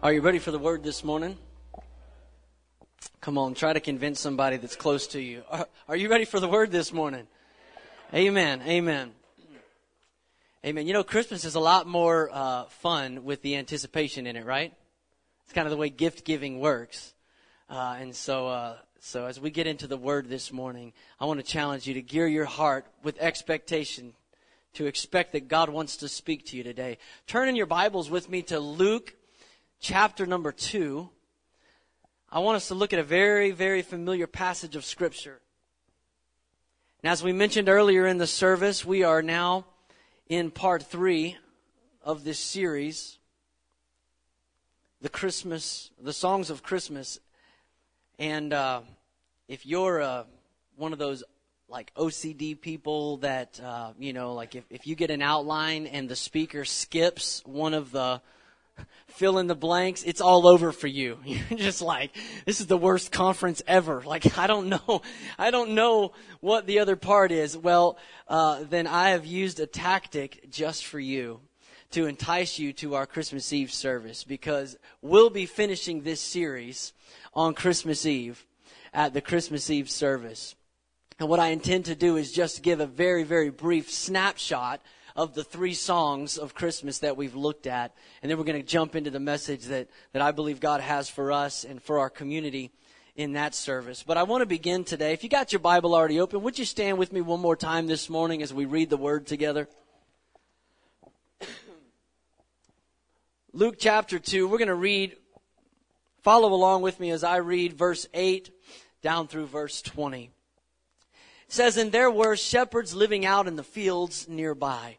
Are you ready for the word this morning? Come on, try to convince somebody that's close to you. Are, are you ready for the word this morning? Amen. Amen. Amen. You know, Christmas is a lot more uh, fun with the anticipation in it, right? It's kind of the way gift giving works. Uh, and so, uh, so as we get into the word this morning, I want to challenge you to gear your heart with expectation to expect that God wants to speak to you today. Turn in your Bibles with me to Luke chapter number two, I want us to look at a very, very familiar passage of Scripture. And as we mentioned earlier in the service, we are now in part three of this series, the Christmas, the songs of Christmas. And uh, if you're uh, one of those like OCD people that, uh, you know, like if, if you get an outline and the speaker skips one of the fill in the blanks, it's all over for you. You're just like, this is the worst conference ever. Like, I don't know, I don't know what the other part is. Well, uh, then I have used a tactic just for you to entice you to our Christmas Eve service because we'll be finishing this series on Christmas Eve at the Christmas Eve service. And what I intend to do is just give a very, very brief snapshot of the three songs of Christmas that we've looked at. And then we're going to jump into the message that, that I believe God has for us and for our community in that service. But I want to begin today. If you got your Bible already open, would you stand with me one more time this morning as we read the word together? Luke chapter 2, we're going to read, follow along with me as I read verse 8 down through verse 20. It says, And there were shepherds living out in the fields nearby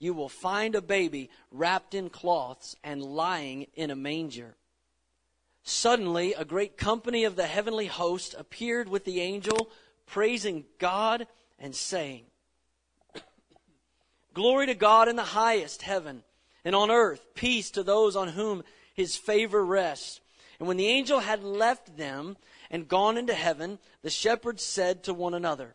you will find a baby wrapped in cloths and lying in a manger. Suddenly, a great company of the heavenly host appeared with the angel, praising God and saying, Glory to God in the highest heaven, and on earth peace to those on whom his favor rests. And when the angel had left them and gone into heaven, the shepherds said to one another,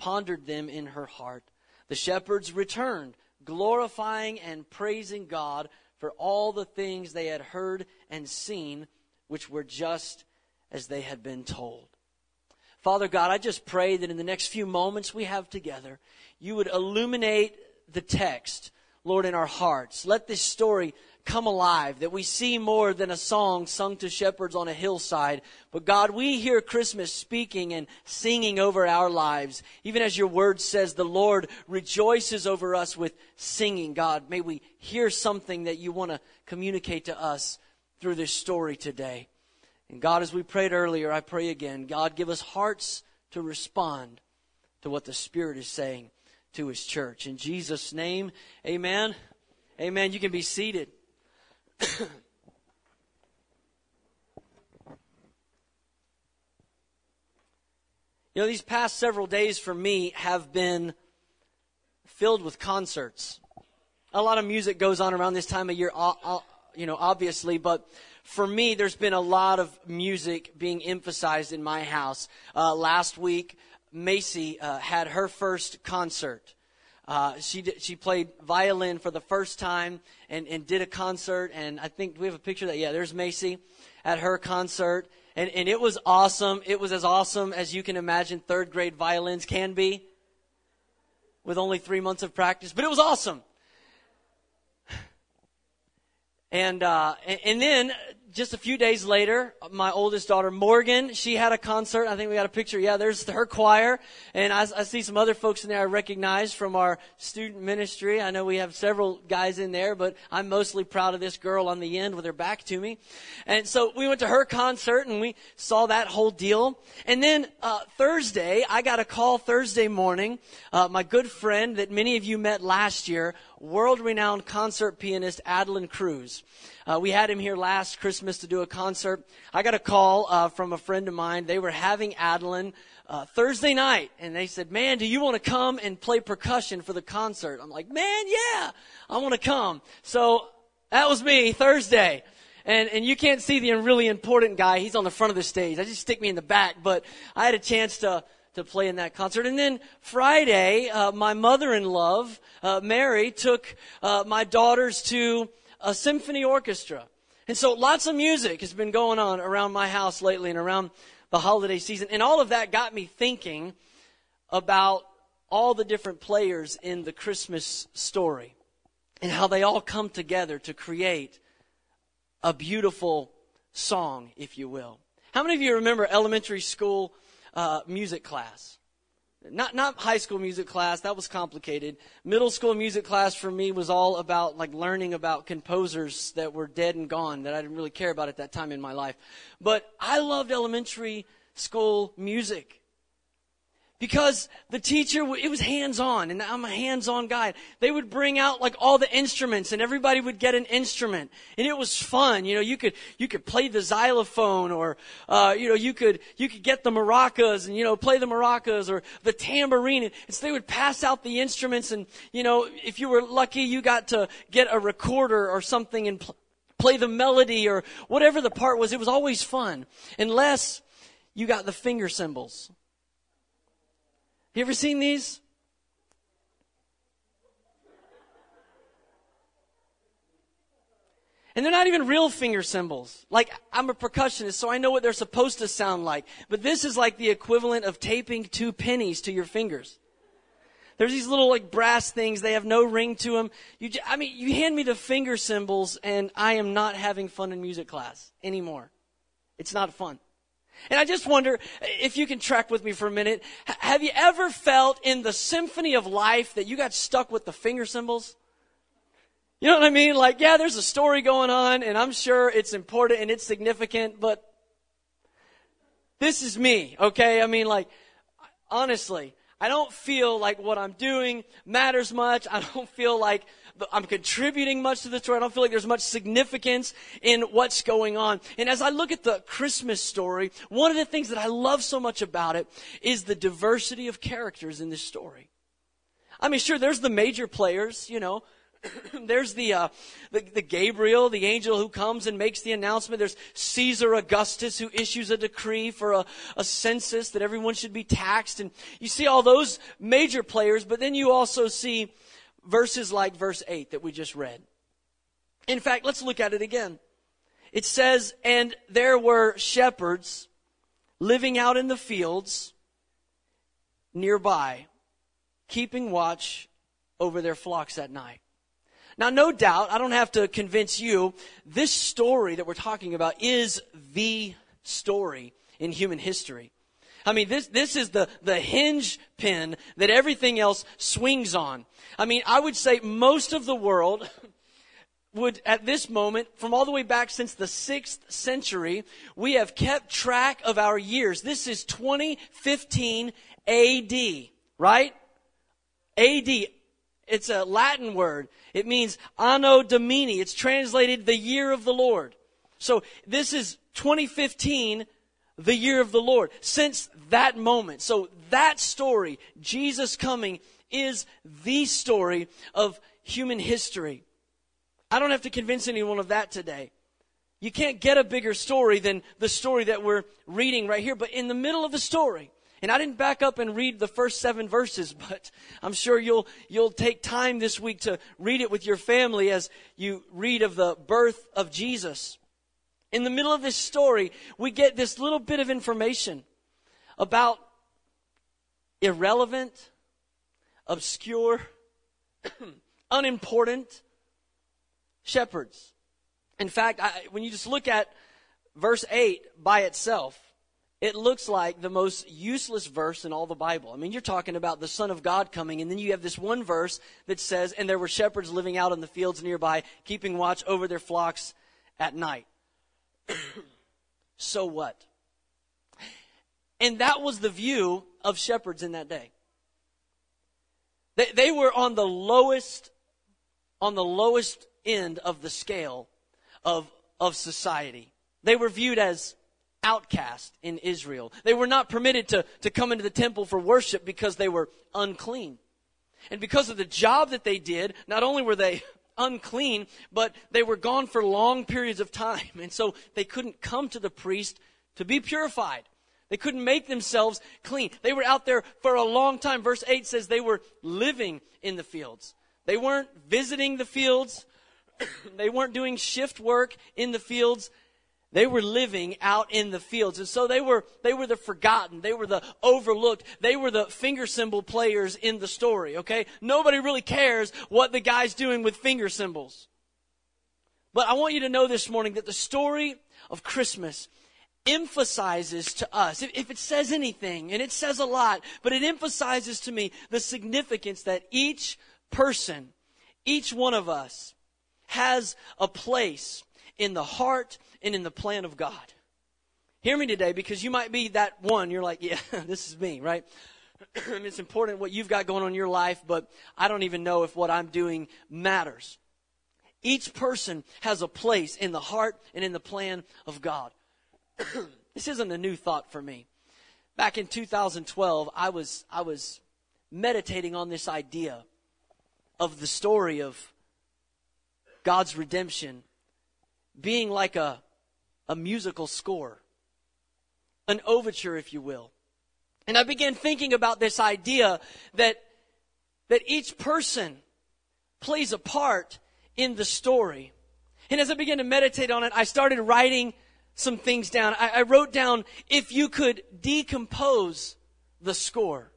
pondered them in her heart. The shepherds returned, glorifying and praising God for all the things they had heard and seen, which were just as they had been told. Father God, I just pray that in the next few moments we have together, you would illuminate the text, Lord, in our hearts. Let this story come alive, that we see more than a song sung to shepherds on a hillside. But God, we hear Christmas speaking and singing over our lives. Even as your word says, the Lord rejoices over us with singing. God, may we hear something that you want to communicate to us through this story today. And God, as we prayed earlier, I pray again, God, give us hearts to respond to what the Spirit is saying to His church. In Jesus' name, amen. Amen. You can be seated. You know, these past several days for me have been filled with concerts. A lot of music goes on around this time of year, you know, obviously, but for me, there's been a lot of music being emphasized in my house. Uh, last week, Macy uh, had her first concert. Uh, she did, she played violin for the first time and, and did a concert. And I think we have a picture that yeah, there's Macy at her concert, and and it was awesome. It was as awesome as you can imagine third grade violins can be, with only three months of practice. But it was awesome. And uh, and, and then just a few days later, my oldest daughter, Morgan, she had a concert. I think we got a picture. Yeah, there's her choir. And I, I, see some other folks in there I recognize from our student ministry. I know we have several guys in there, but I'm mostly proud of this girl on the end with her back to me. And so we went to her concert and we saw that whole deal. And then uh, Thursday, I got a call Thursday morning. Uh, my good friend that many of you met last year, world renowned concert pianist Adeline Cruz. Uh, we had him here last Christmas to do a concert. I got a call uh, from a friend of mine. They were having Adeline uh, Thursday night, and they said, "Man, do you want to come and play percussion for the concert?" I'm like, "Man, yeah, I want to come." So that was me Thursday. And, and you can't see the really important guy. He's on the front of the stage. I just stick me in the back, but I had a chance to, to play in that concert. And then Friday, uh, my mother-in-law, uh, Mary, took uh, my daughters to a symphony orchestra. And so lots of music has been going on around my house lately and around the holiday season. And all of that got me thinking about all the different players in the Christmas story and how they all come together to create a beautiful song, if you will. How many of you remember elementary school uh, music class? Not not high school music class. That was complicated. Middle school music class for me was all about like learning about composers that were dead and gone that I didn't really care about at that time in my life. But I loved elementary school music because the teacher it was hands on and i'm a hands on guy. They would bring out like all the instruments and everybody would get an instrument. And it was fun. You know you could you could play the xylophone or uh, you know you could you could get the maracas and you know play the maracas or the tambourine. And so they would pass out the instruments and you know if you were lucky you got to get a recorder or something and pl- play the melody or whatever the part was. It was always fun. Unless you got the finger cymbals you ever seen these? And they're not even real finger cymbals. Like, I'm a percussionist, so I know what they're supposed to sound like. But this is like the equivalent of taping two pennies to your fingers. There's these little like brass things. They have no ring to them. You, I mean, you hand me the finger cymbals and I am not having fun in music class anymore. It's not fun. And I just wonder if you can track with me for a minute. Have you ever felt in the symphony of life that you got stuck with the finger cymbals? You know what I mean? Like, yeah, there's a story going on, and I'm sure it's important and it's significant, but this is me, okay? I mean, like, honestly, I don't feel like what I'm doing matters much. I don't feel like I'm contributing much to the story. I don't feel like there's much significance in what's going on. And as I look at the Christmas story, one of the things that I love so much about it is the diversity of characters in this story. I mean, sure, there's the major players, you know. there's the, uh, the, the Gabriel, the angel who comes and makes the announcement. There's Caesar Augustus who issues a decree for a, a census that everyone should be taxed. And you see all those major players, but then you also see verses like verse 8 that we just read. In fact, let's look at it again. It says, And there were shepherds living out in the fields nearby, keeping watch over their flocks at night. Now, no doubt, I don't have to convince you, this story that we're talking about is the story in human history. I mean, this, this is the, the hinge pin that everything else swings on. I mean, I would say most of the world would, at this moment, from all the way back since the sixth century, we have kept track of our years. This is 2015 AD, right? AD. It's a Latin word. It means Anno Domini. It's translated the year of the Lord. So this is 2015 the year of the Lord. Since that moment. So that story, Jesus coming, is the story of human history. I don't have to convince anyone of that today. You can't get a bigger story than the story that we're reading right here. But in the middle of the story, and I didn't back up and read the first seven verses, but I'm sure you'll, you'll take time this week to read it with your family as you read of the birth of Jesus. In the middle of this story, we get this little bit of information about irrelevant, obscure, unimportant shepherds. In fact, I, when you just look at verse 8 by itself, it looks like the most useless verse in all the Bible. I mean, you're talking about the Son of God coming, and then you have this one verse that says, And there were shepherds living out in the fields nearby, keeping watch over their flocks at night. so what? And that was the view of shepherds in that day. They, they were on the lowest, on the lowest end of the scale of, of society. They were viewed as outcast in Israel. They were not permitted to, to come into the temple for worship because they were unclean. And because of the job that they did, not only were they unclean, but they were gone for long periods of time. And so they couldn't come to the priest to be purified. They couldn't make themselves clean. They were out there for a long time. Verse 8 says they were living in the fields. They weren't visiting the fields. they weren't doing shift work in the fields. They were living out in the fields. And so they were, they were the forgotten. They were the overlooked. They were the finger cymbal players in the story, okay? Nobody really cares what the guy's doing with finger cymbals. But I want you to know this morning that the story of Christmas emphasizes to us, if it says anything, and it says a lot, but it emphasizes to me the significance that each person, each one of us, has a place in the heart and in the plan of God. Hear me today because you might be that one. You're like, yeah, this is me, right? it's important what you've got going on in your life, but I don't even know if what I'm doing matters. Each person has a place in the heart and in the plan of God. this isn't a new thought for me. Back in 2012, I was, I was meditating on this idea of the story of God's redemption being like a, a musical score, an overture, if you will. And I began thinking about this idea that, that each person plays a part in the story. And as I began to meditate on it, I started writing some things down. I, I wrote down if you could decompose the score,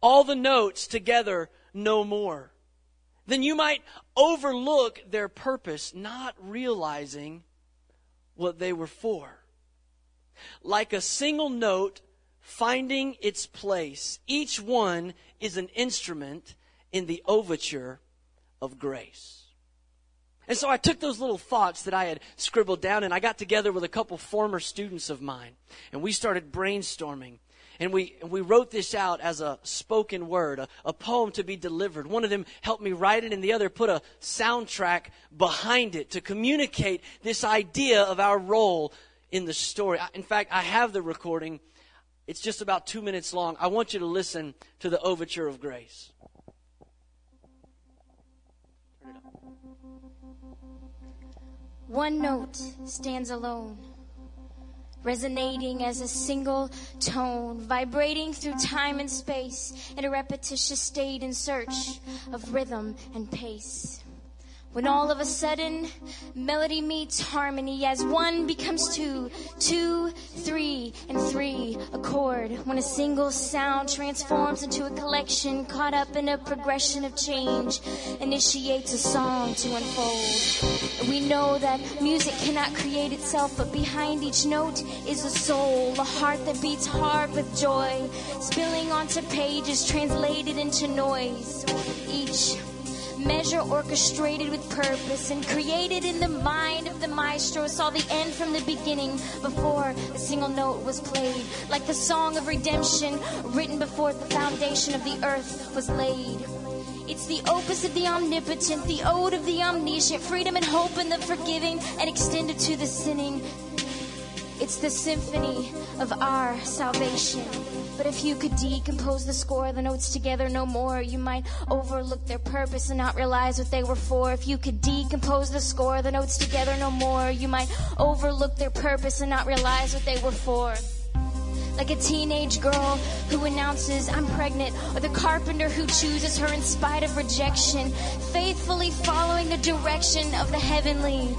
all the notes together, no more, then you might overlook their purpose, not realizing what they were for. Like a single note finding its place, each one is an instrument in the overture of grace. And so I took those little thoughts that I had scribbled down and I got together with a couple former students of mine and we started brainstorming and we, we wrote this out as a spoken word, a, a poem to be delivered. One of them helped me write it, and the other put a soundtrack behind it to communicate this idea of our role in the story. In fact, I have the recording. It's just about two minutes long. I want you to listen to the overture of grace. One note stands alone resonating as a single tone, vibrating through time and space in a repetitious state in search of rhythm and pace. When all of a sudden, melody meets harmony as one becomes two, two, three, and three, a chord. When a single sound transforms into a collection caught up in a progression of change, initiates a song to unfold. We know that music cannot create itself, but behind each note is a soul, a heart that beats hard with joy, spilling onto pages translated into noise. Each measure orchestrated with purpose and created in the mind of the maestro. Saw the end from the beginning before a single note was played. Like the song of redemption written before the foundation of the earth was laid. It's the opus of the omnipotent the ode of the omniscient freedom and hope in the forgiving and extended to the sinning. It's the symphony of our salvation but if you could decompose the score, the notes together no more, you might overlook their purpose and not realize what they were for. If you could decompose the score, the notes together no more, you might overlook their purpose and not realize what they were for like a teenage girl who announces I'm pregnant, or the carpenter who chooses her in spite of rejection, faithfully following the direction of the heavenly.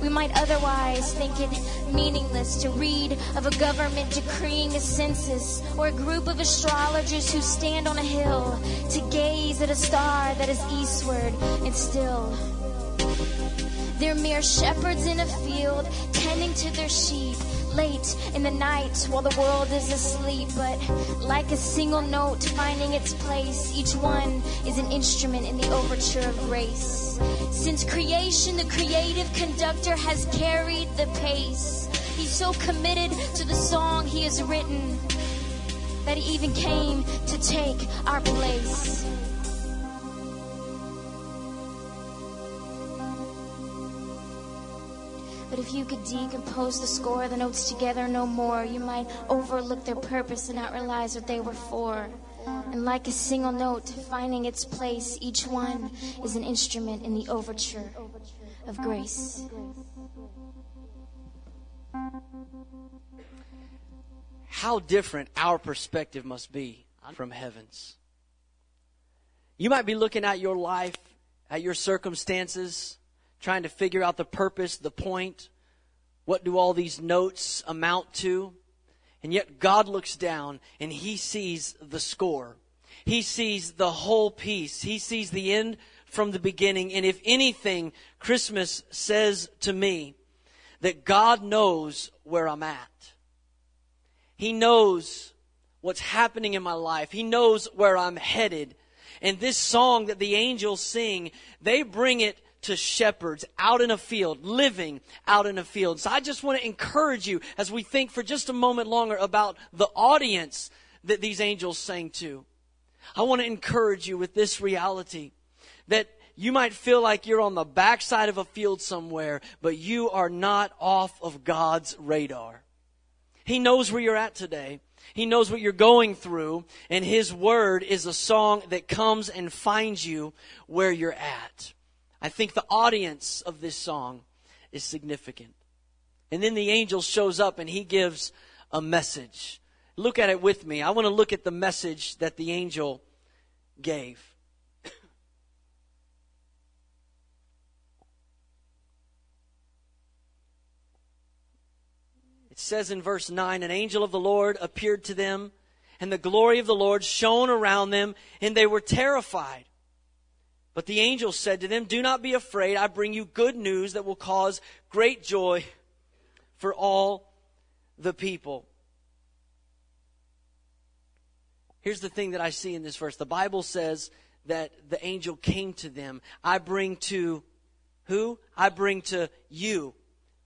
We might otherwise think it meaningless to read of a government decreeing a census or a group of astrologers who stand on a hill to gaze at a star that is eastward and still. They're mere shepherds in a field, tending to their sheep late in the night while the world is asleep. But like a single note finding its place, each one is an instrument in the overture of grace. Since creation, the creative conductor has carried the pace. He's so committed to the song he has written that he even came to take our place. But if you could decompose the score, the notes together no more, you might overlook their purpose and not realize what they were for. And like a single note finding its place, each one is an instrument in the overture of grace. How different our perspective must be from heaven's. You might be looking at your life, at your circumstances, trying to figure out the purpose, the point. What do all these notes amount to? And yet God looks down and he sees the score. He sees the whole piece. He sees the end from the beginning. And if anything, Christmas says to me that God knows where I'm at. He knows what's happening in my life. He knows where I'm headed. And this song that the angels sing, they bring it to shepherds out in a field, living out in a field. So I just want to encourage you as we think for just a moment longer about the audience that these angels sang to. I want to encourage you with this reality that you might feel like you're on the backside of a field somewhere, but you are not off of God's radar. He knows where you're at today. He knows what you're going through, and His Word is a song that comes and finds you where you're at. I think the audience of this song is significant. And then the angel shows up and he gives a message. Look at it with me. I want to look at the message that the angel gave. It says in verse 9 An angel of the Lord appeared to them, and the glory of the Lord shone around them, and they were terrified. But the angel said to them, Do not be afraid. I bring you good news that will cause great joy for all the people. Here's the thing that I see in this verse. The Bible says that the angel came to them. I bring to who? I bring to you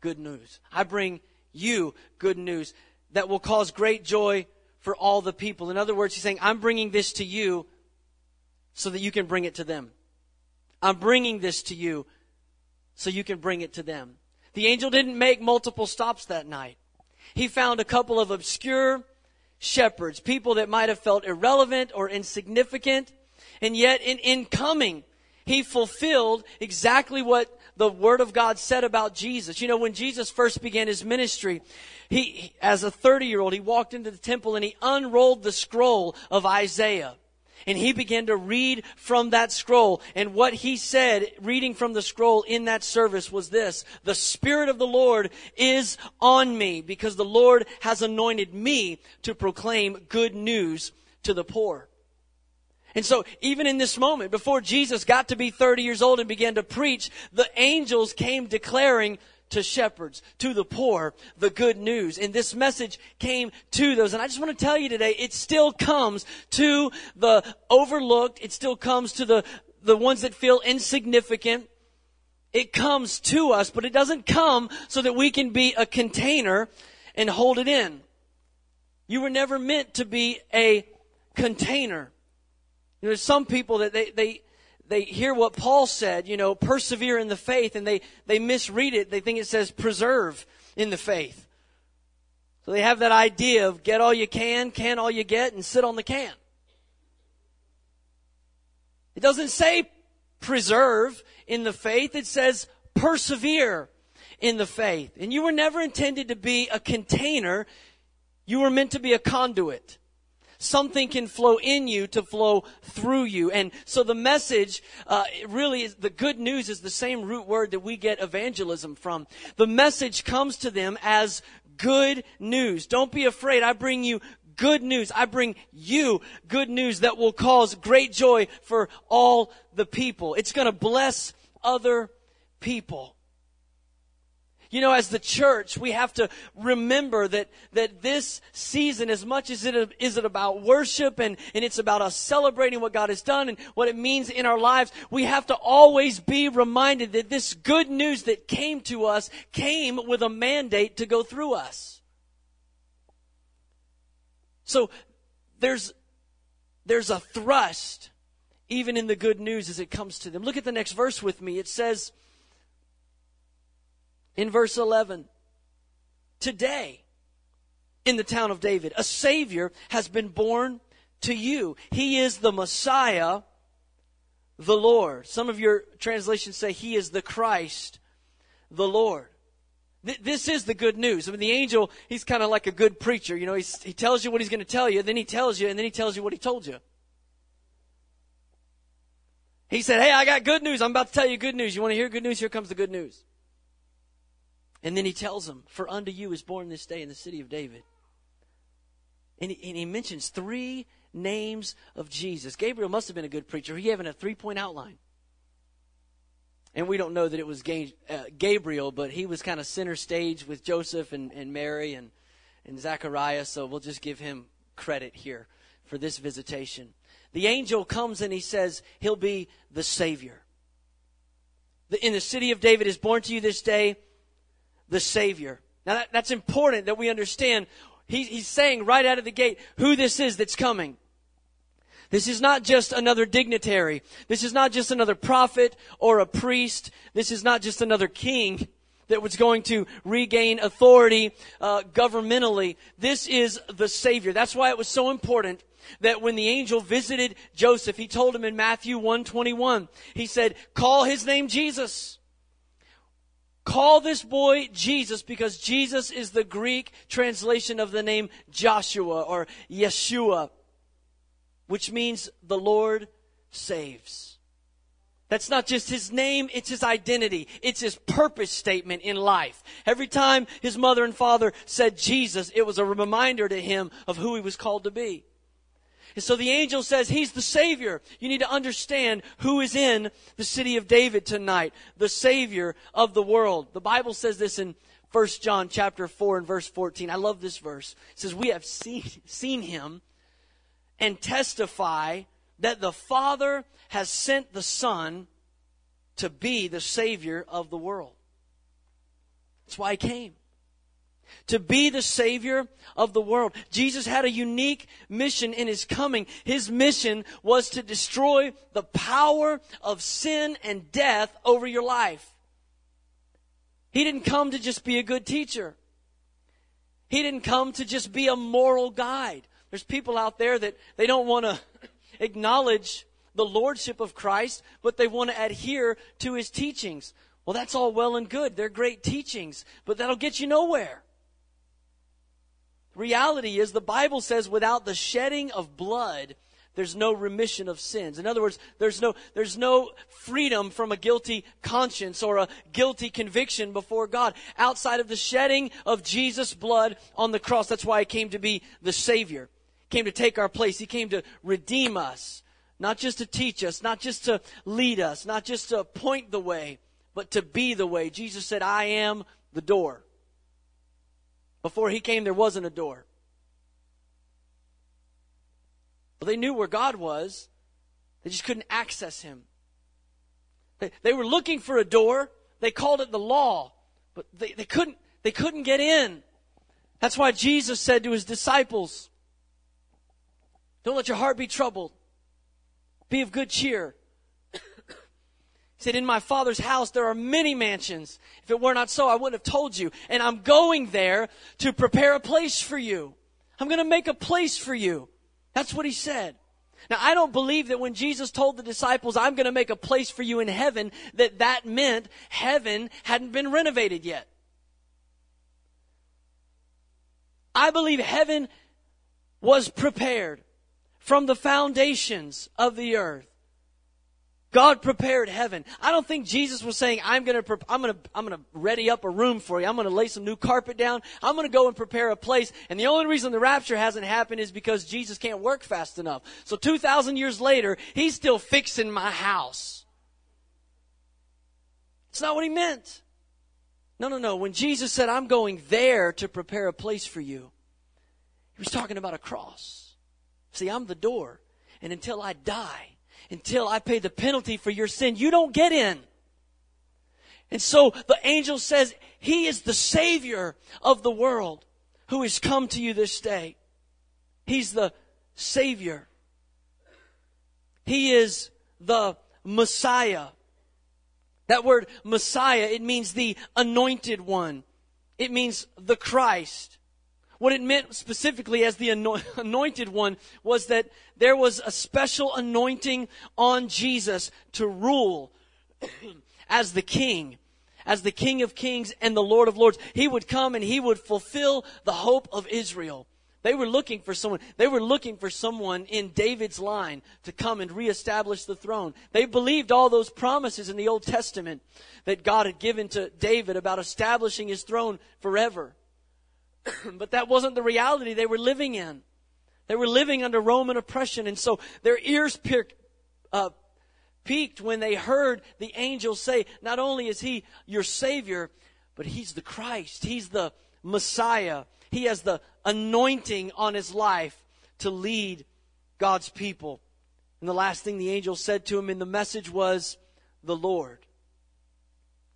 good news. I bring you good news that will cause great joy for all the people. In other words, he's saying, I'm bringing this to you so that you can bring it to them. I'm bringing this to you so you can bring it to them. The angel didn't make multiple stops that night. He found a couple of obscure shepherds, people that might have felt irrelevant or insignificant, and yet in, in coming, he fulfilled exactly what the Word of God said about Jesus. You know, when Jesus first began his ministry, he, as a 30 year old, he walked into the temple and he unrolled the scroll of Isaiah and he began to read from that scroll. And what he said, reading from the scroll in that service, was this The Spirit of the Lord is on me because the Lord has anointed me to proclaim good news to the poor. And so, even in this moment, before Jesus got to be 30 years old and began to preach, the angels came declaring to shepherds, to the poor, the good news. And this message came to those. And I just want to tell you today, it still comes to the overlooked. It still comes to the, the ones that feel insignificant. It comes to us, but it doesn't come so that we can be a container and hold it in. You were never meant to be a container. you There's some people that they, they, they hear what Paul said, you know, persevere in the faith, and they, they misread it. They think it says preserve in the faith. So they have that idea of get all you can, can all you get, and sit on the can. It doesn't say preserve in the faith, it says persevere in the faith. And you were never intended to be a container, you were meant to be a conduit something can flow in you to flow through you. And so the message, uh, really is the good news is the same root word that we get evangelism from. The message comes to them as good news. Don't be afraid. I bring you good news. I bring you good news that will cause great joy for all the people. It's going to bless other people. You know, as the church, we have to remember that, that this season, as much as it is it about worship and, and it's about us celebrating what God has done and what it means in our lives, we have to always be reminded that this good news that came to us came with a mandate to go through us. So there's, there's a thrust even in the good news as it comes to them. Look at the next verse with me. It says in verse 11, Today, in the town of David, a Savior has been born to you. He is the Messiah, the Lord. Some of your translations say He is the Christ, the Lord. This is the good news. I mean, the angel, he's kind of like a good preacher. You know, he tells you what he's going to tell you, then he tells you, and then he tells you what he told you. He said, Hey, I got good news. I'm about to tell you good news. You want to hear good news? Here comes the good news. And then he tells them, For unto you is born this day in the city of David. And he, and he mentions three names of Jesus. Gabriel must have been a good preacher. He having a three point outline. And we don't know that it was uh, Gabriel, but he was kind of center stage with Joseph and, and Mary and, and Zachariah, so we'll just give him credit here for this visitation the angel comes and he says he'll be the Savior. In the city of David is born to you this day the Savior. Now that, that's important that we understand. He, he's saying right out of the gate who this is that's coming. This is not just another dignitary. This is not just another prophet or a priest. This is not just another king that was going to regain authority uh, governmentally. This is the Savior. That's why it was so important that when the angel visited Joseph, he told him in Matthew 121, he said, call his name Jesus. Call this boy Jesus because Jesus is the Greek translation of the name Joshua or Yeshua, which means the Lord saves. That's not just his name, it's his identity. It's his purpose statement in life. Every time his mother and father said Jesus, it was a reminder to him of who he was called to be. And so the angel says he's the Savior. You need to understand who is in the city of David tonight. The Savior of the world. The Bible says this in 1 John chapter 4 and verse 14. I love this verse. It says, We have seen, seen him and testify that the Father has sent the Son to be the Savior of the world. That's why he came to be the Savior of the world. Jesus had a unique mission in His coming. His mission was to destroy the power of sin and death over your life. He didn't come to just be a good teacher. He didn't come to just be a moral guide. There's people out there that they don't want to acknowledge the lordship of Christ, but they want to adhere to his teachings. Well, that's all well and good. They're great teachings, but that'll get you nowhere. Reality is the Bible says without the shedding of blood, there's no remission of sins. In other words, there's no, there's no freedom from a guilty conscience or a guilty conviction before God outside of the shedding of Jesus' blood on the cross. That's why he came to be the Savior. He came to take our place. He came to redeem us. Not just to teach us, not just to lead us, not just to point the way, but to be the way. Jesus said, I am the door. Before he came, there wasn't a door. Well, they knew where God was, they just couldn't access him. They, they were looking for a door. They called it the law, but they, they couldn't they couldn't get in. That's why Jesus said to his disciples, Don't let your heart be troubled. Be of good cheer said, In my father's house there are many mansions. If it were not so, I wouldn't have told you. And I'm going there to prepare a place for you. I'm going to make a place for you. That's what he said. Now, I don't believe that when Jesus told the disciples, I'm going to make a place for you in heaven, that that meant heaven hadn't been renovated yet. I believe heaven was prepared from the foundations of the earth. God prepared heaven. I don't think Jesus was saying, I'm gonna, I'm gonna, I'm gonna ready up a room for you. I'm gonna lay some new carpet down. I'm gonna go and prepare a place. And the only reason the rapture hasn't happened is because Jesus can't work fast enough. So 2,000 years later, He's still fixing my house. It's not what He meant. No, no, no. When Jesus said, I'm going there to prepare a place for you, he was talking about a cross. See, I'm the door. And until I die, until I pay the penalty for your sin, you don't get in. And so the angel says, He is the Savior of the world who has come to you this day. He's the Savior. He is the Messiah. That word Messiah, it means the anointed one. It means the Christ. What it meant specifically as the anointed one was that there was a special anointing on Jesus to rule as the king, as the king of kings and the lord of lords. He would come and he would fulfill the hope of Israel. They were looking for someone. They were looking for someone in David's line to come and reestablish the throne. They believed all those promises in the Old Testament that God had given to David about establishing his throne forever. but that wasn't the reality they were living in. They were living under Roman oppression, and so their ears uh, peaked when they heard the angel say, Not only is he your Savior, but he's the Christ, he's the Messiah, he has the anointing on his life to lead God's people. And the last thing the angel said to him in the message was, The Lord.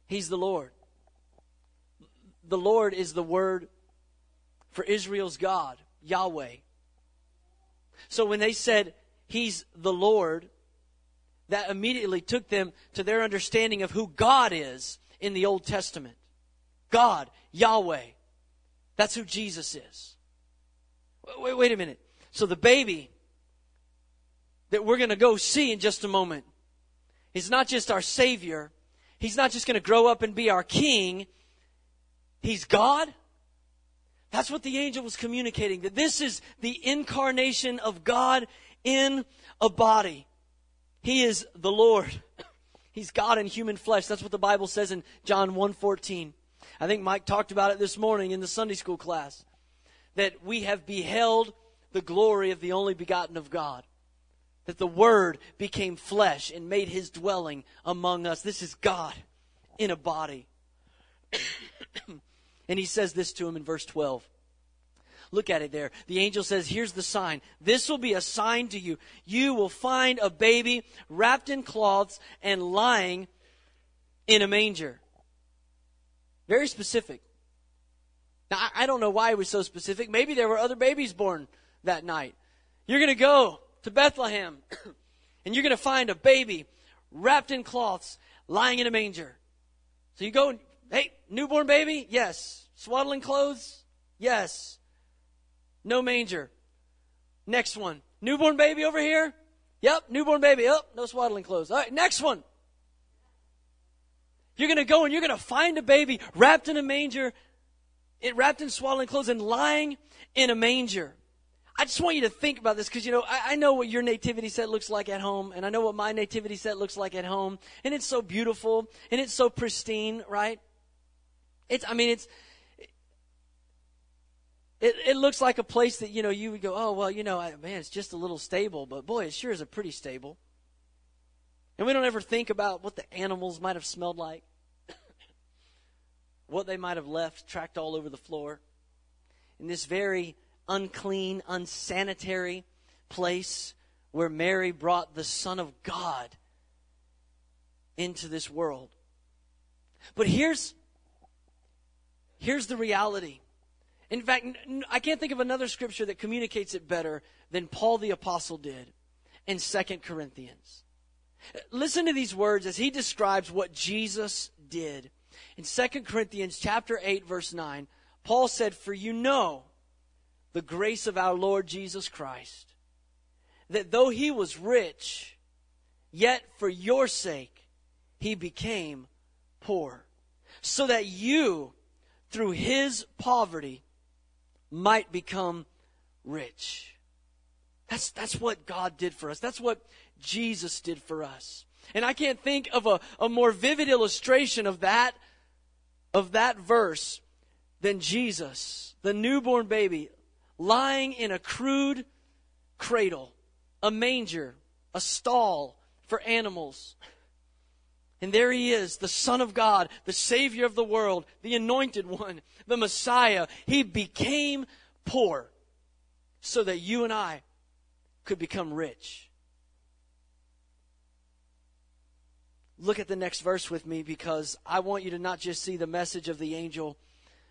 He's the Lord. The Lord is the word for Israel's God, Yahweh. So when they said, He's the Lord, that immediately took them to their understanding of who God is in the Old Testament. God, Yahweh. That's who Jesus is. Wait, wait a minute. So the baby that we're going to go see in just a moment is not just our Savior. He's not just going to grow up and be our King. He's God. That's what the angel was communicating, that this is the incarnation of God in a body. He is the Lord. He's God in human flesh. That's what the Bible says in John 1:14. I think Mike talked about it this morning in the Sunday school class that we have beheld the glory of the only begotten of God. That the Word became flesh and made his dwelling among us. This is God in a body. And he says this to him in verse 12. Look at it there. The angel says, Here's the sign. This will be a sign to you. You will find a baby wrapped in cloths and lying in a manger. Very specific. Now, I don't know why it was so specific. Maybe there were other babies born that night. You're going to go to Bethlehem and you're going to find a baby wrapped in cloths lying in a manger. So you go Hey, newborn baby? Yes. Swaddling clothes? Yes. No manger. Next one. Newborn baby over here? Yep, newborn baby. Yep, no swaddling clothes. All right, next one. You're going to go and you're going to find a baby wrapped in a manger, it wrapped in swaddling clothes and lying in a manger. I just want you to think about this because, you know, I, I, know what your nativity set looks like at home, and I know what my nativity set looks like at home, and it's so beautiful, and it's so pristine, right? It's, I mean, it's, it, it looks like a place that, you know, you would go, oh, well, you know, I, man, it's just a little stable, but boy, it sure is a pretty stable. And we don't ever think about what the animals might have smelled like, what they might have left tracked all over the floor. In this very unclean, unsanitary place where Mary brought the Son of God into this world. But here's Here's the reality. In fact, I can't think of another scripture that communicates it better than Paul the Apostle did in 2 Corinthians. Listen to these words as he describes what Jesus did. In 2 Corinthians chapter 8 verse 9, Paul said, "For you know the grace of our Lord Jesus Christ, that though he was rich, yet for your sake he became poor, so that you through his poverty might become rich. That's, that's what God did for us. That's what Jesus did for us. And I can't think of a, a more vivid illustration of that, of that verse than Jesus, the newborn baby, lying in a crude cradle, a manger, a stall for animals, And there he is, the Son of God, the Savior of the world, the Anointed One, the Messiah. He became poor so that you and I could become rich. Look at the next verse with me because I want you to not just see the message of the angel,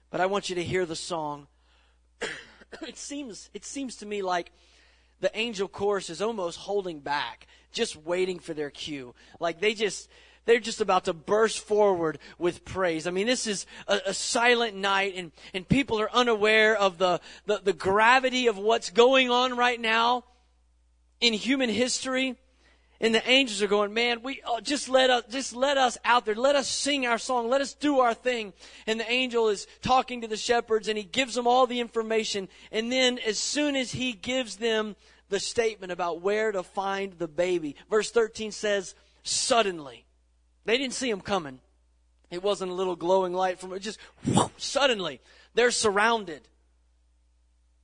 but I want you to hear the song. it seems it seems to me like the angel chorus is almost holding back, just waiting for their cue. Like they just they're just about to burst forward with praise. I mean, this is a, a silent night and, and people are unaware of the, the, the gravity of what's going on right now in human history. And the angels are going, man, we oh, just let us just let us out there. Let us sing our song. Let us do our thing. And the angel is talking to the shepherds and he gives them all the information. And then as soon as he gives them the statement about where to find the baby, verse 13 says, suddenly. They didn't see him coming. It wasn't a little glowing light from it. Just whoosh, suddenly they're surrounded.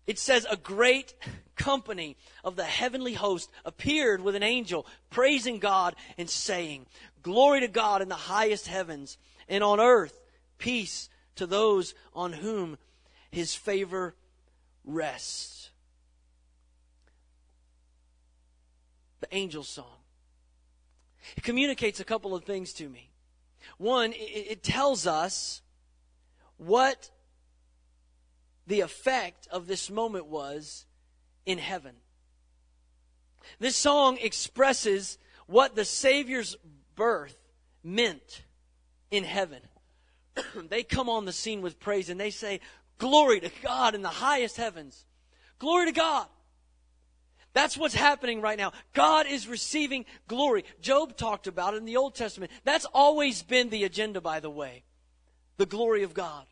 It says a great company of the heavenly host appeared with an angel, praising God and saying, Glory to God in the highest heavens, and on earth peace to those on whom his favor rests. The angel song. It communicates a couple of things to me. One, it, tells us what the effect of this moment was in heaven. This song expresses what the Savior's birth meant in heaven. they come on the scene with praise and they say, Glory to God in the highest heavens. Glory to God. That's what's happening right now. God is receiving glory. Job talked about it in the Old Testament. That's always been the agenda, by the way. The glory of God.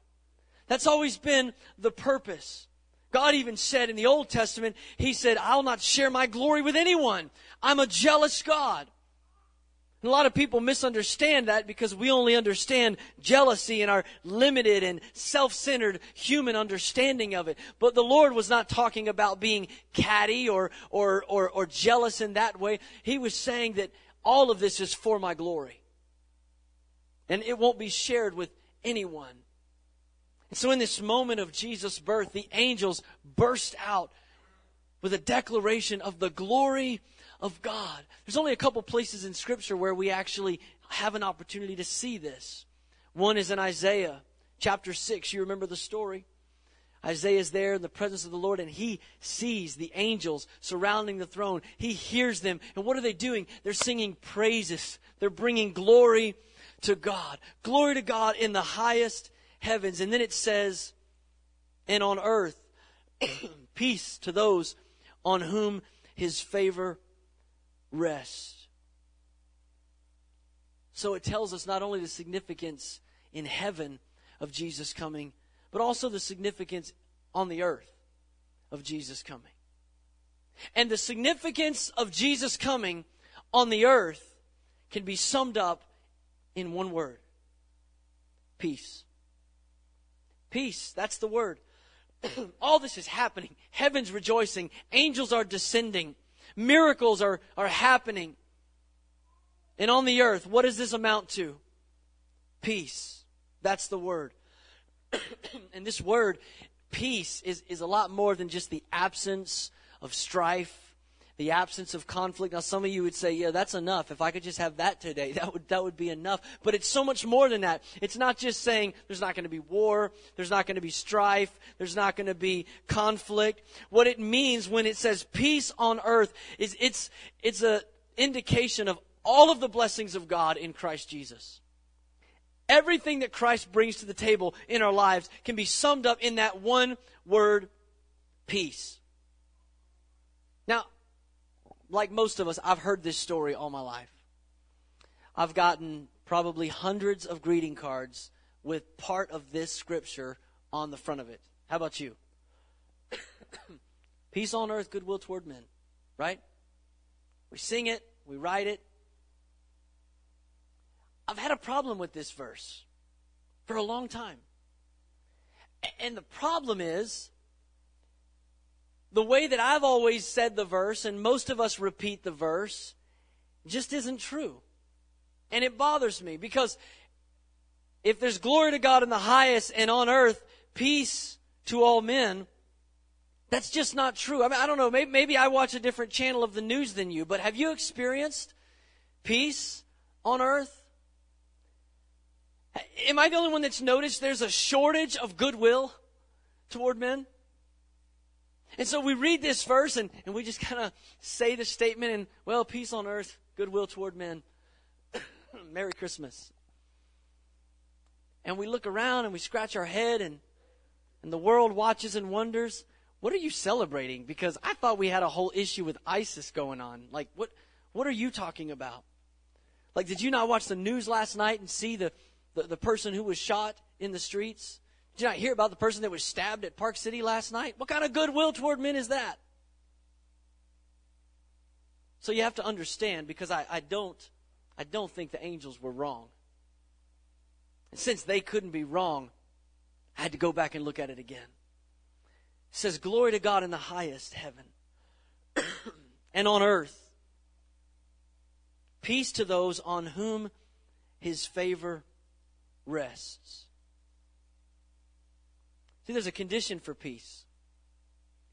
That's always been the purpose. God even said in the Old Testament, He said, I'll not share my glory with anyone. I'm a jealous God. And a lot of people misunderstand that because we only understand jealousy in our limited and self-centered human understanding of it. But the Lord was not talking about being catty or, or, or, or jealous in that way. He was saying that all of this is for my glory. And it won't be shared with anyone. And so in this moment of Jesus' birth, the angels burst out with a declaration of the glory of God. There's only a couple places in Scripture where we actually have an opportunity to see this. One is in Isaiah chapter 6. You remember the story? Isaiah is there in the presence of the Lord and he sees the angels surrounding the throne. He hears them. And what are they doing? They're singing praises. They're bringing glory to God. Glory to God in the highest heavens. And then it says, and on earth, peace to those on whom his favor rest. So it tells us not only the significance in heaven of Jesus coming, but also the significance on the earth of Jesus coming. And the significance of Jesus coming on the earth can be summed up in one word peace. Peace, that's the word. All this is happening. Heaven's rejoicing. Angels are descending. Miracles are, are happening. And on the earth, what does this amount to? Peace. That's the word. and this word, peace, is, is a lot more than just the absence of strife the absence of conflict. Now, some of you would say, yeah, that's enough. If I could just have that today, that would, that would be enough. But it's so much more than that. It's not just saying there's not going to be war, there's not going to be strife, there's not going to be conflict. What it means when it says peace on earth is it's, it's an indication of all of the blessings of God in Christ Jesus. Everything that Christ brings to the table in our lives can be summed up in that one word, peace. Now, like most of us, I've heard this story all my life. I've gotten probably hundreds of greeting cards with part of this scripture on the front of it. How about you? Peace on earth, goodwill toward men. Right? We sing it, we write it. I've had a problem with this verse for a long time. And the problem is, the way that I've always said the verse, and most of us repeat the verse, just isn't true. And it bothers me because if there's glory to God in the highest and on earth, peace to all men, that's just not true. I mean, I don't know. Maybe, maybe I watch a different channel of the news than you, but have you experienced peace on earth? Am I the only one that's noticed there's a shortage of goodwill toward men? And so we read this verse and, and we just kind of say the statement and, well, peace on earth, goodwill toward men. Merry Christmas. And we look around and we scratch our head and, and the world watches and wonders, what are you celebrating? Because I thought we had a whole issue with ISIS going on. Like, what, what are you talking about? Like, did you not watch the news last night and see the, the, the person who was shot in the streets? Did you not hear about the person that was stabbed at Park City last night? What kind of goodwill toward men is that? So you have to understand because I, I don't I don't think the angels were wrong. And since they couldn't be wrong, I had to go back and look at it again. It says, Glory to God in the highest heaven and on earth. Peace to those on whom his favor rests. See, there's a condition for peace.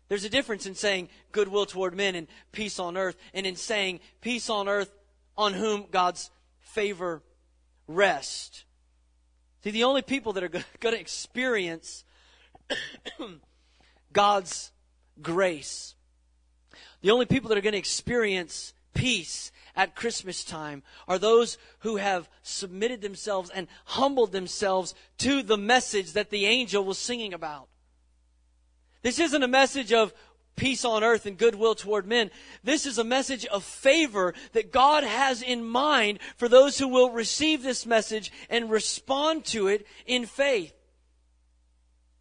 There's a difference in saying goodwill toward men and peace on earth, and in saying peace on earth on whom God's favor rests. See, the only people that are going to experience God's grace, the only people that are going to experience peace at Christmas time are those who have submitted themselves and humbled themselves to the message that the angel was singing about. This isn't a message of peace on earth and goodwill toward men. This is a message of favor that God has in mind for those who will receive this message and respond to it in faith.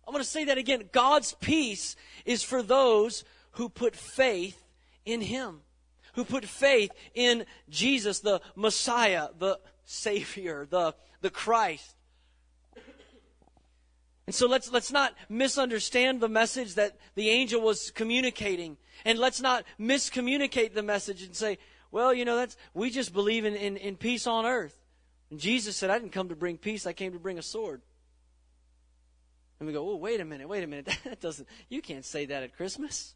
I'm going to say that again. God's peace is for those who put faith in Him, who put faith in Jesus, the Messiah, the Savior, the, the Christ. And so let's, let's not misunderstand the message that the angel was communicating. And let's not miscommunicate the message and say, well, you know, that's, we just believe in, in, in peace on earth. And Jesus said, I didn't come to bring peace, I came to bring a sword. And we go, oh, wait a minute, wait a minute. That doesn't, you can't say that at Christmas.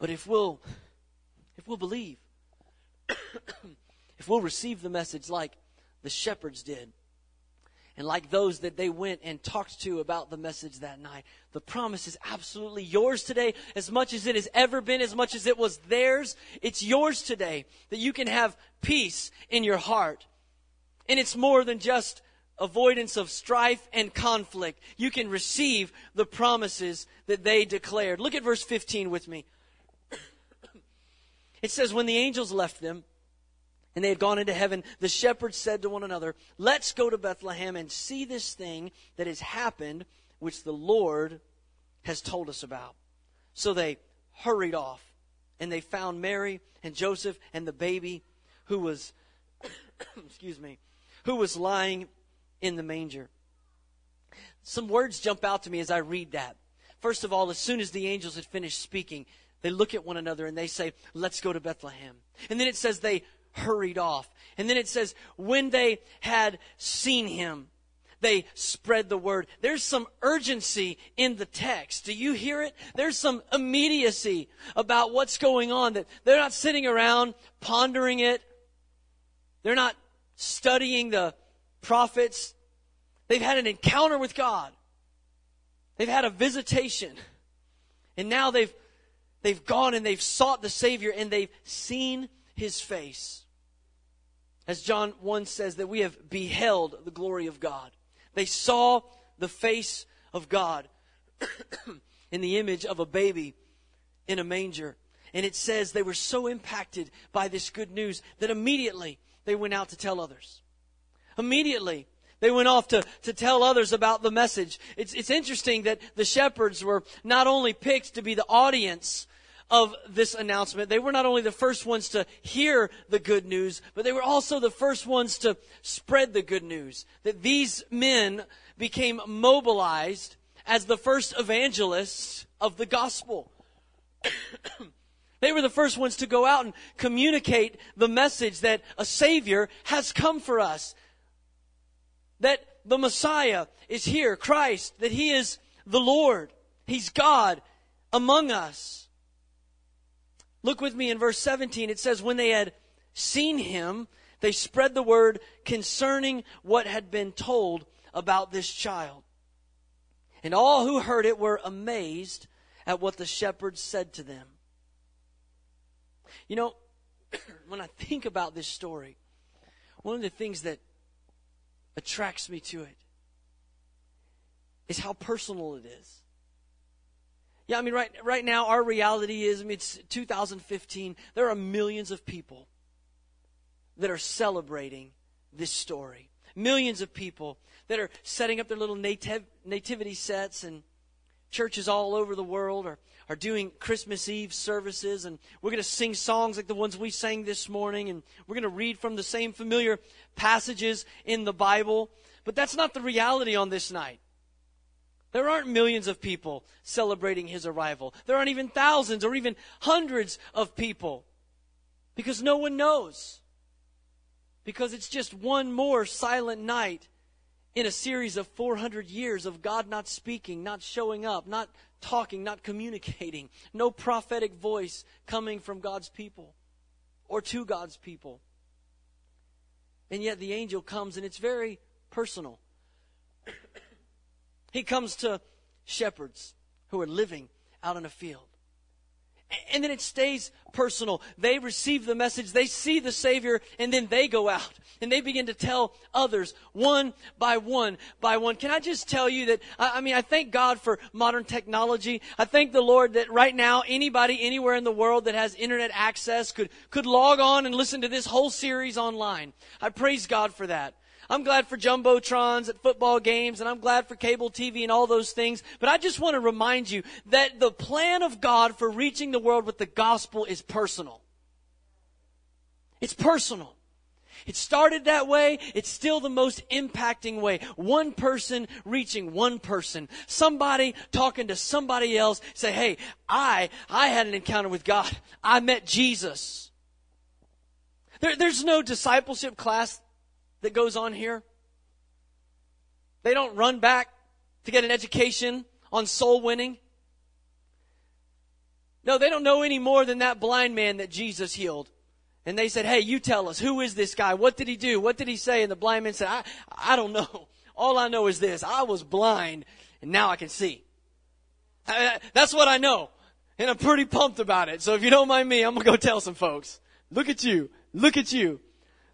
But if we'll, if we'll believe, if we'll receive the message like the shepherds did, and like those that they went and talked to about the message that night, the promise is absolutely yours today as much as it has ever been, as much as it was theirs. It's yours today that you can have peace in your heart. And it's more than just avoidance of strife and conflict. You can receive the promises that they declared. Look at verse 15 with me. It says, When the angels left them, and they had gone into heaven, the shepherds said to one another, Let's go to Bethlehem and see this thing that has happened, which the Lord has told us about. So they hurried off, and they found Mary and Joseph and the baby who was, excuse me, who was lying in the manger. Some words jump out to me as I read that. First of all, as soon as the angels had finished speaking, they look at one another and they say, Let's go to Bethlehem. And then it says they hurried off. And then it says, when they had seen him, they spread the word. There's some urgency in the text. Do you hear it? There's some immediacy about what's going on that they're not sitting around pondering it. They're not studying the prophets. They've had an encounter with God. They've had a visitation. And now they've they've gone and they've sought the Savior and they've seen his face. As John 1 says, that we have beheld the glory of God. They saw the face of God in the image of a baby in a manger. And it says they were so impacted by this good news that immediately they went out to tell others. Immediately they went off to, to tell others about the message. It's, it's interesting that the shepherds were not only picked to be the audience of this announcement. They were not only the first ones to hear the good news, but they were also the first ones to spread the good news. That these men became mobilized as the first evangelists of the gospel. They were the first ones to go out and communicate the message that a Savior has come for us. That the Messiah is here, Christ, that He is the Lord. He's God among us. Look with me in verse 17. It says, When they had seen Him, they spread the word concerning what had been told about this child. And all who heard it were amazed at what the shepherds said to them. You know, when I think about this story, one of the things that attracts me to it is how personal it is. Yeah, I mean, right, right now, our reality is, I mean, it's 2015. There are millions of people that are celebrating this story. Millions of people that are setting up their little nativ- nativity sets and churches all over the world are, are doing Christmas Eve services and we're going to sing songs like the ones we sang this morning and we're going to read from the same familiar passages in the Bible. But that's not the reality on this night. There aren't millions of people celebrating his arrival. There aren't even thousands or even hundreds of people because no one knows. Because it's just one more silent night in a series of 400 years of God not speaking, not showing up, not talking, not communicating, no prophetic voice coming from God's people or to God's people. And yet the angel comes and it's very personal. he comes to shepherds who are living out in a field. And then it stays personal. They receive the message, they see the Savior, and then they go out and they begin to tell others one by one by one. Can I just tell you that, I mean, I thank God for modern technology. I thank the Lord that right now anybody anywhere in the world that has internet access could, could log on and listen to this whole series online. I praise God for that. I'm glad for jumbotrons at football games, and I'm glad for cable TV and all those things. But I just want to remind you that the plan of God for reaching the world with the gospel is personal. It's personal. It started that way. It's still the most impacting way. One person reaching one person. Somebody talking to somebody else. Say, hey, I, I had an encounter with God. I met Jesus. There, there's no discipleship class that goes on here. They don't run back to get an education on soul winning. No, they don't know any more than that blind man that Jesus healed. And they said, Hey, you tell us, who is this guy? What did he do? What did he say? And the blind man said, I, I don't know. All I know is this. I was blind and now I can see. Uh, that's what I know. And I'm pretty pumped about it. So if you don't mind me, I'm going to go tell some folks. Look at you. Look at you.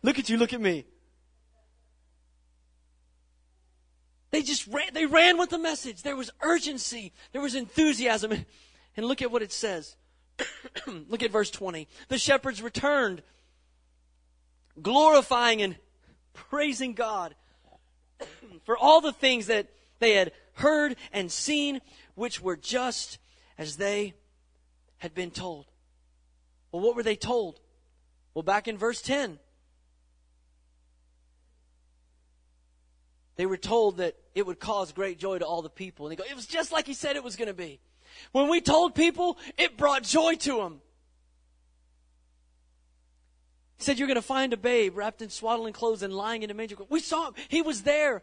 Look at you. Look at me. They just ran, they ran with the message. There was urgency. There was enthusiasm. And look at what it says. look at verse 20. The shepherds returned, glorifying and praising God for all the things that they had heard and seen, which were just as they had been told. Well, what were they told? Well, back in verse 10, they were told that it would cause great joy to all the people. And they go, it was just like he said it was going to be. When we told people, it brought joy to them. He said, You're going to find a babe wrapped in swaddling clothes and lying in a manger. We saw him. He was there.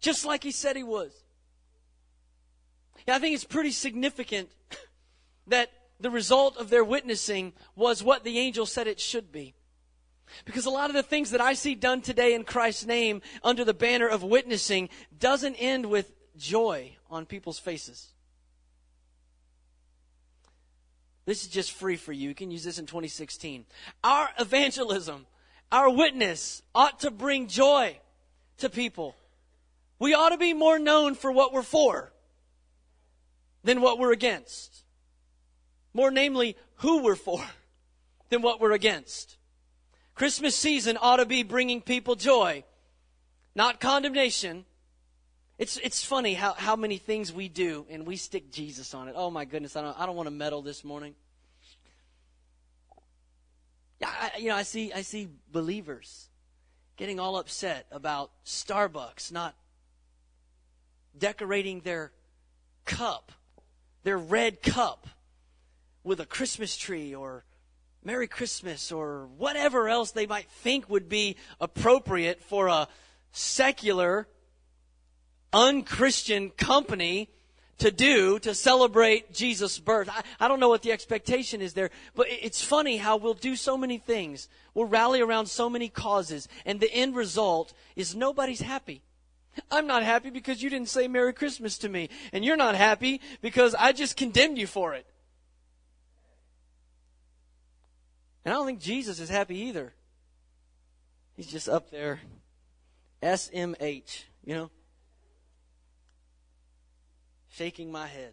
Just like he said he was. Yeah, I think it's pretty significant that the result of their witnessing was what the angel said it should be. Because a lot of the things that I see done today in Christ's name under the banner of witnessing doesn't end with joy on people's faces. This is just free for you. You can use this in 2016. Our evangelism, our witness ought to bring joy to people. We ought to be more known for what we're for than what we're against. More namely, who we're for than what we're against. Christmas season ought to be bringing people joy, not condemnation. It's, it's funny how, how many things we do and we stick Jesus on it. Oh my goodness, I don't, I don't want to meddle this morning. I, you know, I see, I see believers getting all upset about Starbucks not decorating their cup, their red cup with a Christmas tree or Merry Christmas or whatever else they might think would be appropriate for a secular, unchristian company to do to celebrate Jesus' birth. I, I, don't know what the expectation is there, but it's funny how we'll do so many things. We'll rally around so many causes, and the end result is nobody's happy. I'm not happy because you didn't say Merry Christmas to me, and you're not happy because I just condemned you for it. And I don't think Jesus is happy either. He's just up there. SMH, you know? Shaking my head.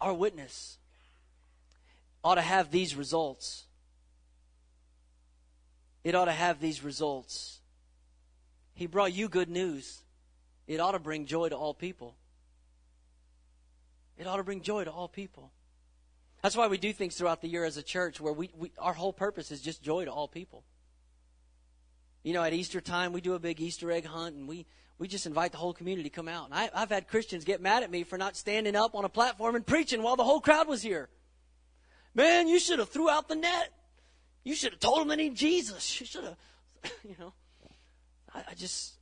Our witness ought to have these results. It ought to have these results. He brought you good news it ought to bring joy to all people. It ought to bring joy to all people. That's why we do things throughout the year as a church where we, we, our whole purpose is just joy to all people. You know, at Easter time, we do a big Easter egg hunt and we, we just invite the whole community to come out. And I, I've had Christians get mad at me for not standing up on a platform and preaching while the whole crowd was here. Man, you should have threw out the net. You should have told them they need Jesus. You should have, you know. I, I just,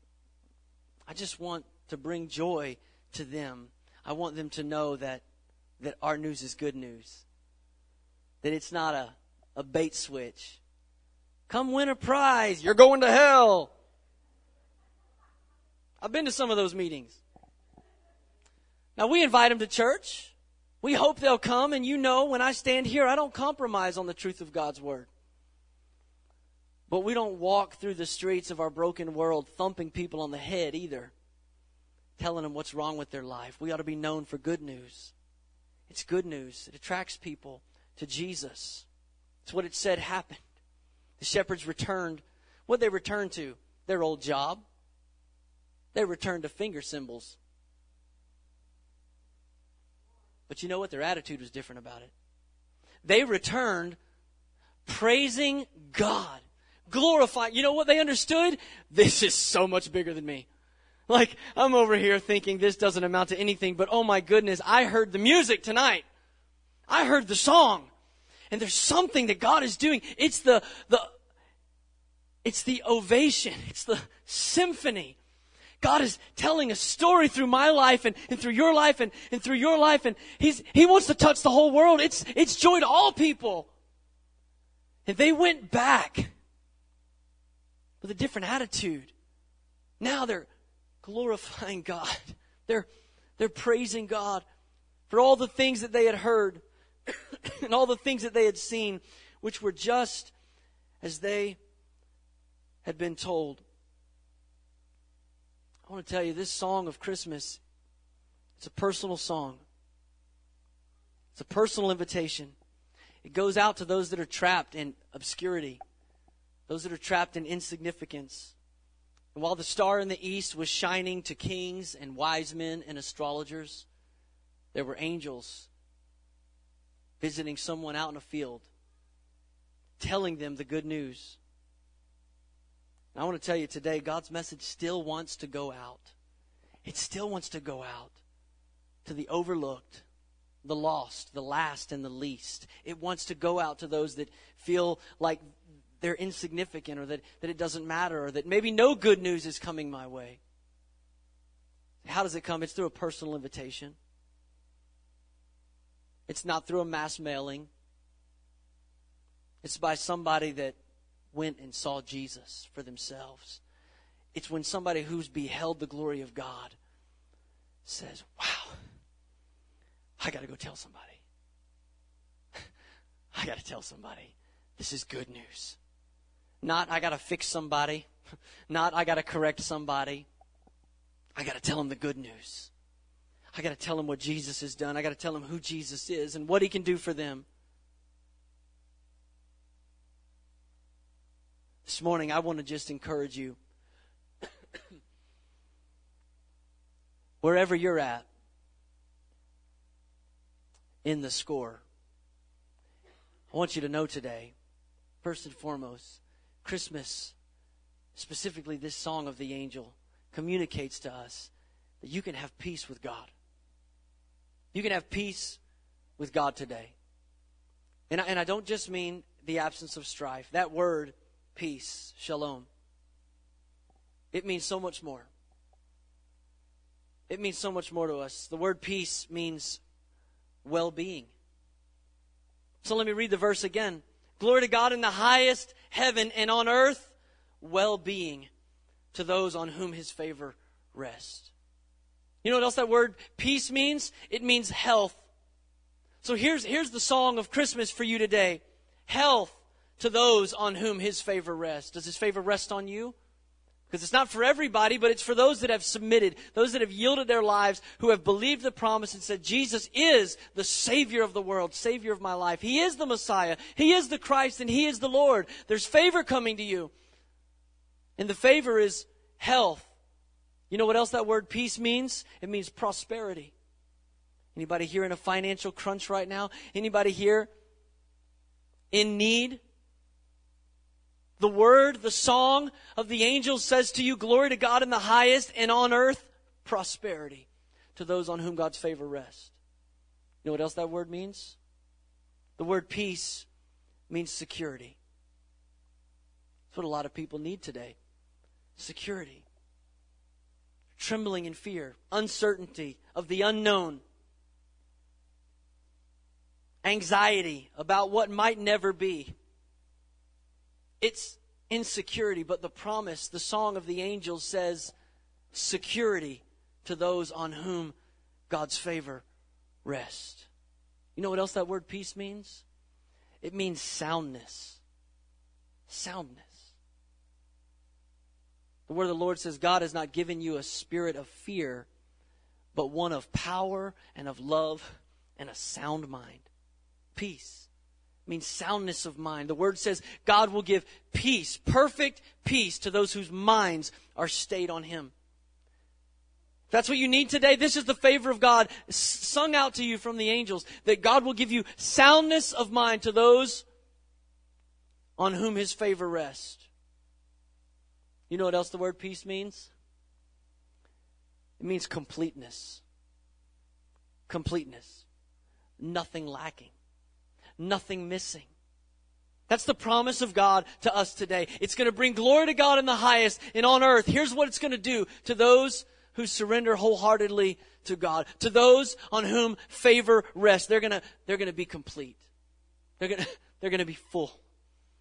I just want to bring joy to them. I want them to know that, that our news is good news. That it's not a, a bait switch. Come win a prize. You're going to hell. I've been to some of those meetings. Now we invite them to church. We hope they'll come, and you know when I stand here, I don't compromise on the truth of God's Word. But we don't walk through the streets of our broken world thumping people on the head either, telling them what's wrong with their life. We ought to be known for good news. It's good news. It attracts people to Jesus. It's what it said happened. The shepherds returned. What they returned to? Their old job. They returned to finger cymbals. But you know what? Their attitude was different about it. They returned praising God glorifying. You know what they understood? This is so much bigger than me. Like, I'm over here thinking this doesn't amount to anything, but oh my goodness, I heard the music tonight. I heard the song. And there's something that God is doing. It's the, the, it's the ovation. It's the symphony. God is telling a story through my life and, and through your life and, and through your life. And he's, He wants to touch the whole world. It's, it's joy to all people. And they went back with a different attitude. Now they're glorifying God. They're, they're praising God for all the things that they had heard and all the things that they had seen, which were just as they had been told. I want to tell you this song of Christmas, it's a personal song. It's a personal invitation. It goes out to those that are trapped in obscurity those that are trapped in insignificance. And while the star in the east was shining to kings and wise men and astrologers, there were angels visiting someone out in a field, telling them the good news. And I want to tell you today, God's message still wants to go out. It still wants to go out to the overlooked, the lost, the last, and the least. It wants to go out to those that feel like they're insignificant or that, that it doesn't matter or that maybe no good news is coming my way. How does it come? It's through a personal invitation. It's not through a mass mailing. It's by somebody that went and saw Jesus for themselves. It's when somebody who's beheld the glory of God says, Wow, I got to go tell somebody. I got to tell somebody. This is good news. Not, I got to fix somebody. Not, I got to correct somebody. I got to tell them the good news. I got to tell them what Jesus has done. I got to tell them who Jesus is and what he can do for them. This morning, I want to just encourage you. Wherever you're at in the score, I want you to know today, first and foremost, Christmas, specifically this song of the angel, communicates to us that you can have peace with God. You can have peace with God today. And I, and I don't just mean the absence of strife. That word, peace, shalom, it means so much more. It means so much more to us. The word peace means well being. So let me read the verse again. Glory to God in the highest heaven and on earth, well being to those on whom his favor rests. You know what else that word peace means? It means health. So here's, here's the song of Christmas for you today health to those on whom his favor rests. Does his favor rest on you? Because it's not for everybody, but it's for those that have submitted, those that have yielded their lives, who have believed the promise and said, Jesus is the Savior of the world, Savior of my life. He is the Messiah. He is the Christ, and He is the Lord. There's favor coming to you. And the favor is health. You know what else that word peace means? It means prosperity. Anybody here in a financial crunch right now? Anybody here in need? The word, the song of the angels says to you, Glory to God in the highest, and on earth, prosperity to those on whom God's favor rests. You know what else that word means? The word peace means security. That's what a lot of people need today security. Trembling in fear, uncertainty of the unknown, anxiety about what might never be. It's insecurity, but the promise, the song of the angels says security to those on whom God's favor rests. You know what else that word peace means? It means soundness. Soundness. The word of the Lord says God has not given you a spirit of fear, but one of power and of love and a sound mind. Peace means soundness of mind. The word says God will give peace, perfect peace to those whose minds are stayed on Him. That's what you need today. This is the favor of God sung out to you from the angels that God will give you soundness of mind to those on whom His favor rests. You know what else the word peace means? It means completeness. Completeness. Nothing lacking nothing missing. That's the promise of God to us today. It's going to bring glory to God in the highest and on earth. Here's what it's going to do to those who surrender wholeheartedly to God, to those on whom favor rests. They're going to, they're going to be complete. They're going to, they're going to be full.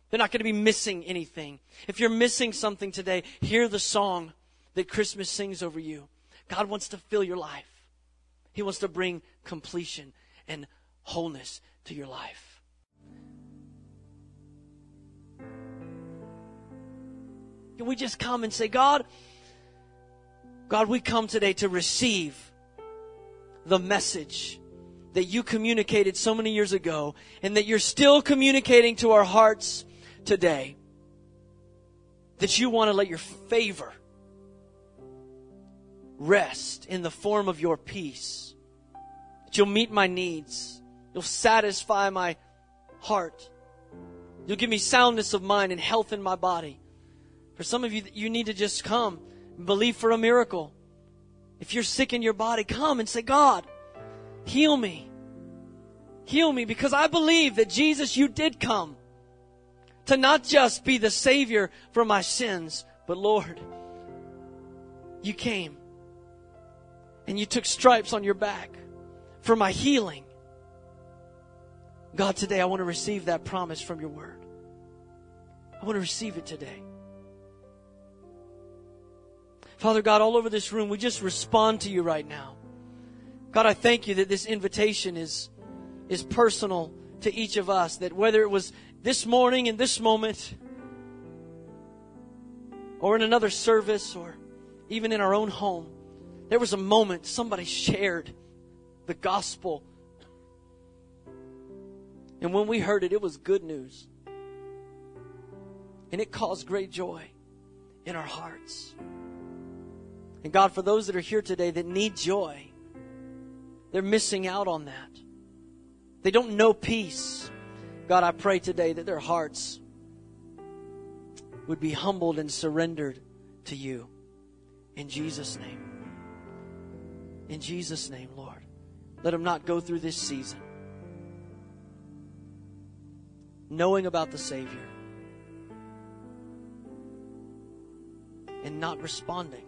They're not going to be missing anything. If you're missing something today, hear the song that Christmas sings over you. God wants to fill your life. He wants to bring completion and wholeness to your life. Can we just come and say, God, God, we come today to receive the message that you communicated so many years ago and that you're still communicating to our hearts today. That you want to let your favor rest in the form of your peace. That you'll meet my needs You'll satisfy my heart. You'll give me soundness of mind and health in my body. For some of you, you need to just come and believe for a miracle. If you're sick in your body, come and say, God, heal me. Heal me because I believe that Jesus, you did come to not just be the Savior for my sins, but Lord, you came and you took stripes on your back for my healing. God, today I want to receive that promise from your word. I want to receive it today. Father God, all over this room, we just respond to you right now. God, I thank you that this invitation is, is personal to each of us, that whether it was this morning in this moment, or in another service, or even in our own home, there was a moment somebody shared the gospel and when we heard it, it was good news. And it caused great joy in our hearts. And God, for those that are here today that need joy, they're missing out on that. They don't know peace. God, I pray today that their hearts would be humbled and surrendered to you. In Jesus' name. In Jesus' name, Lord. Let them not go through this season knowing about the Savior and not responding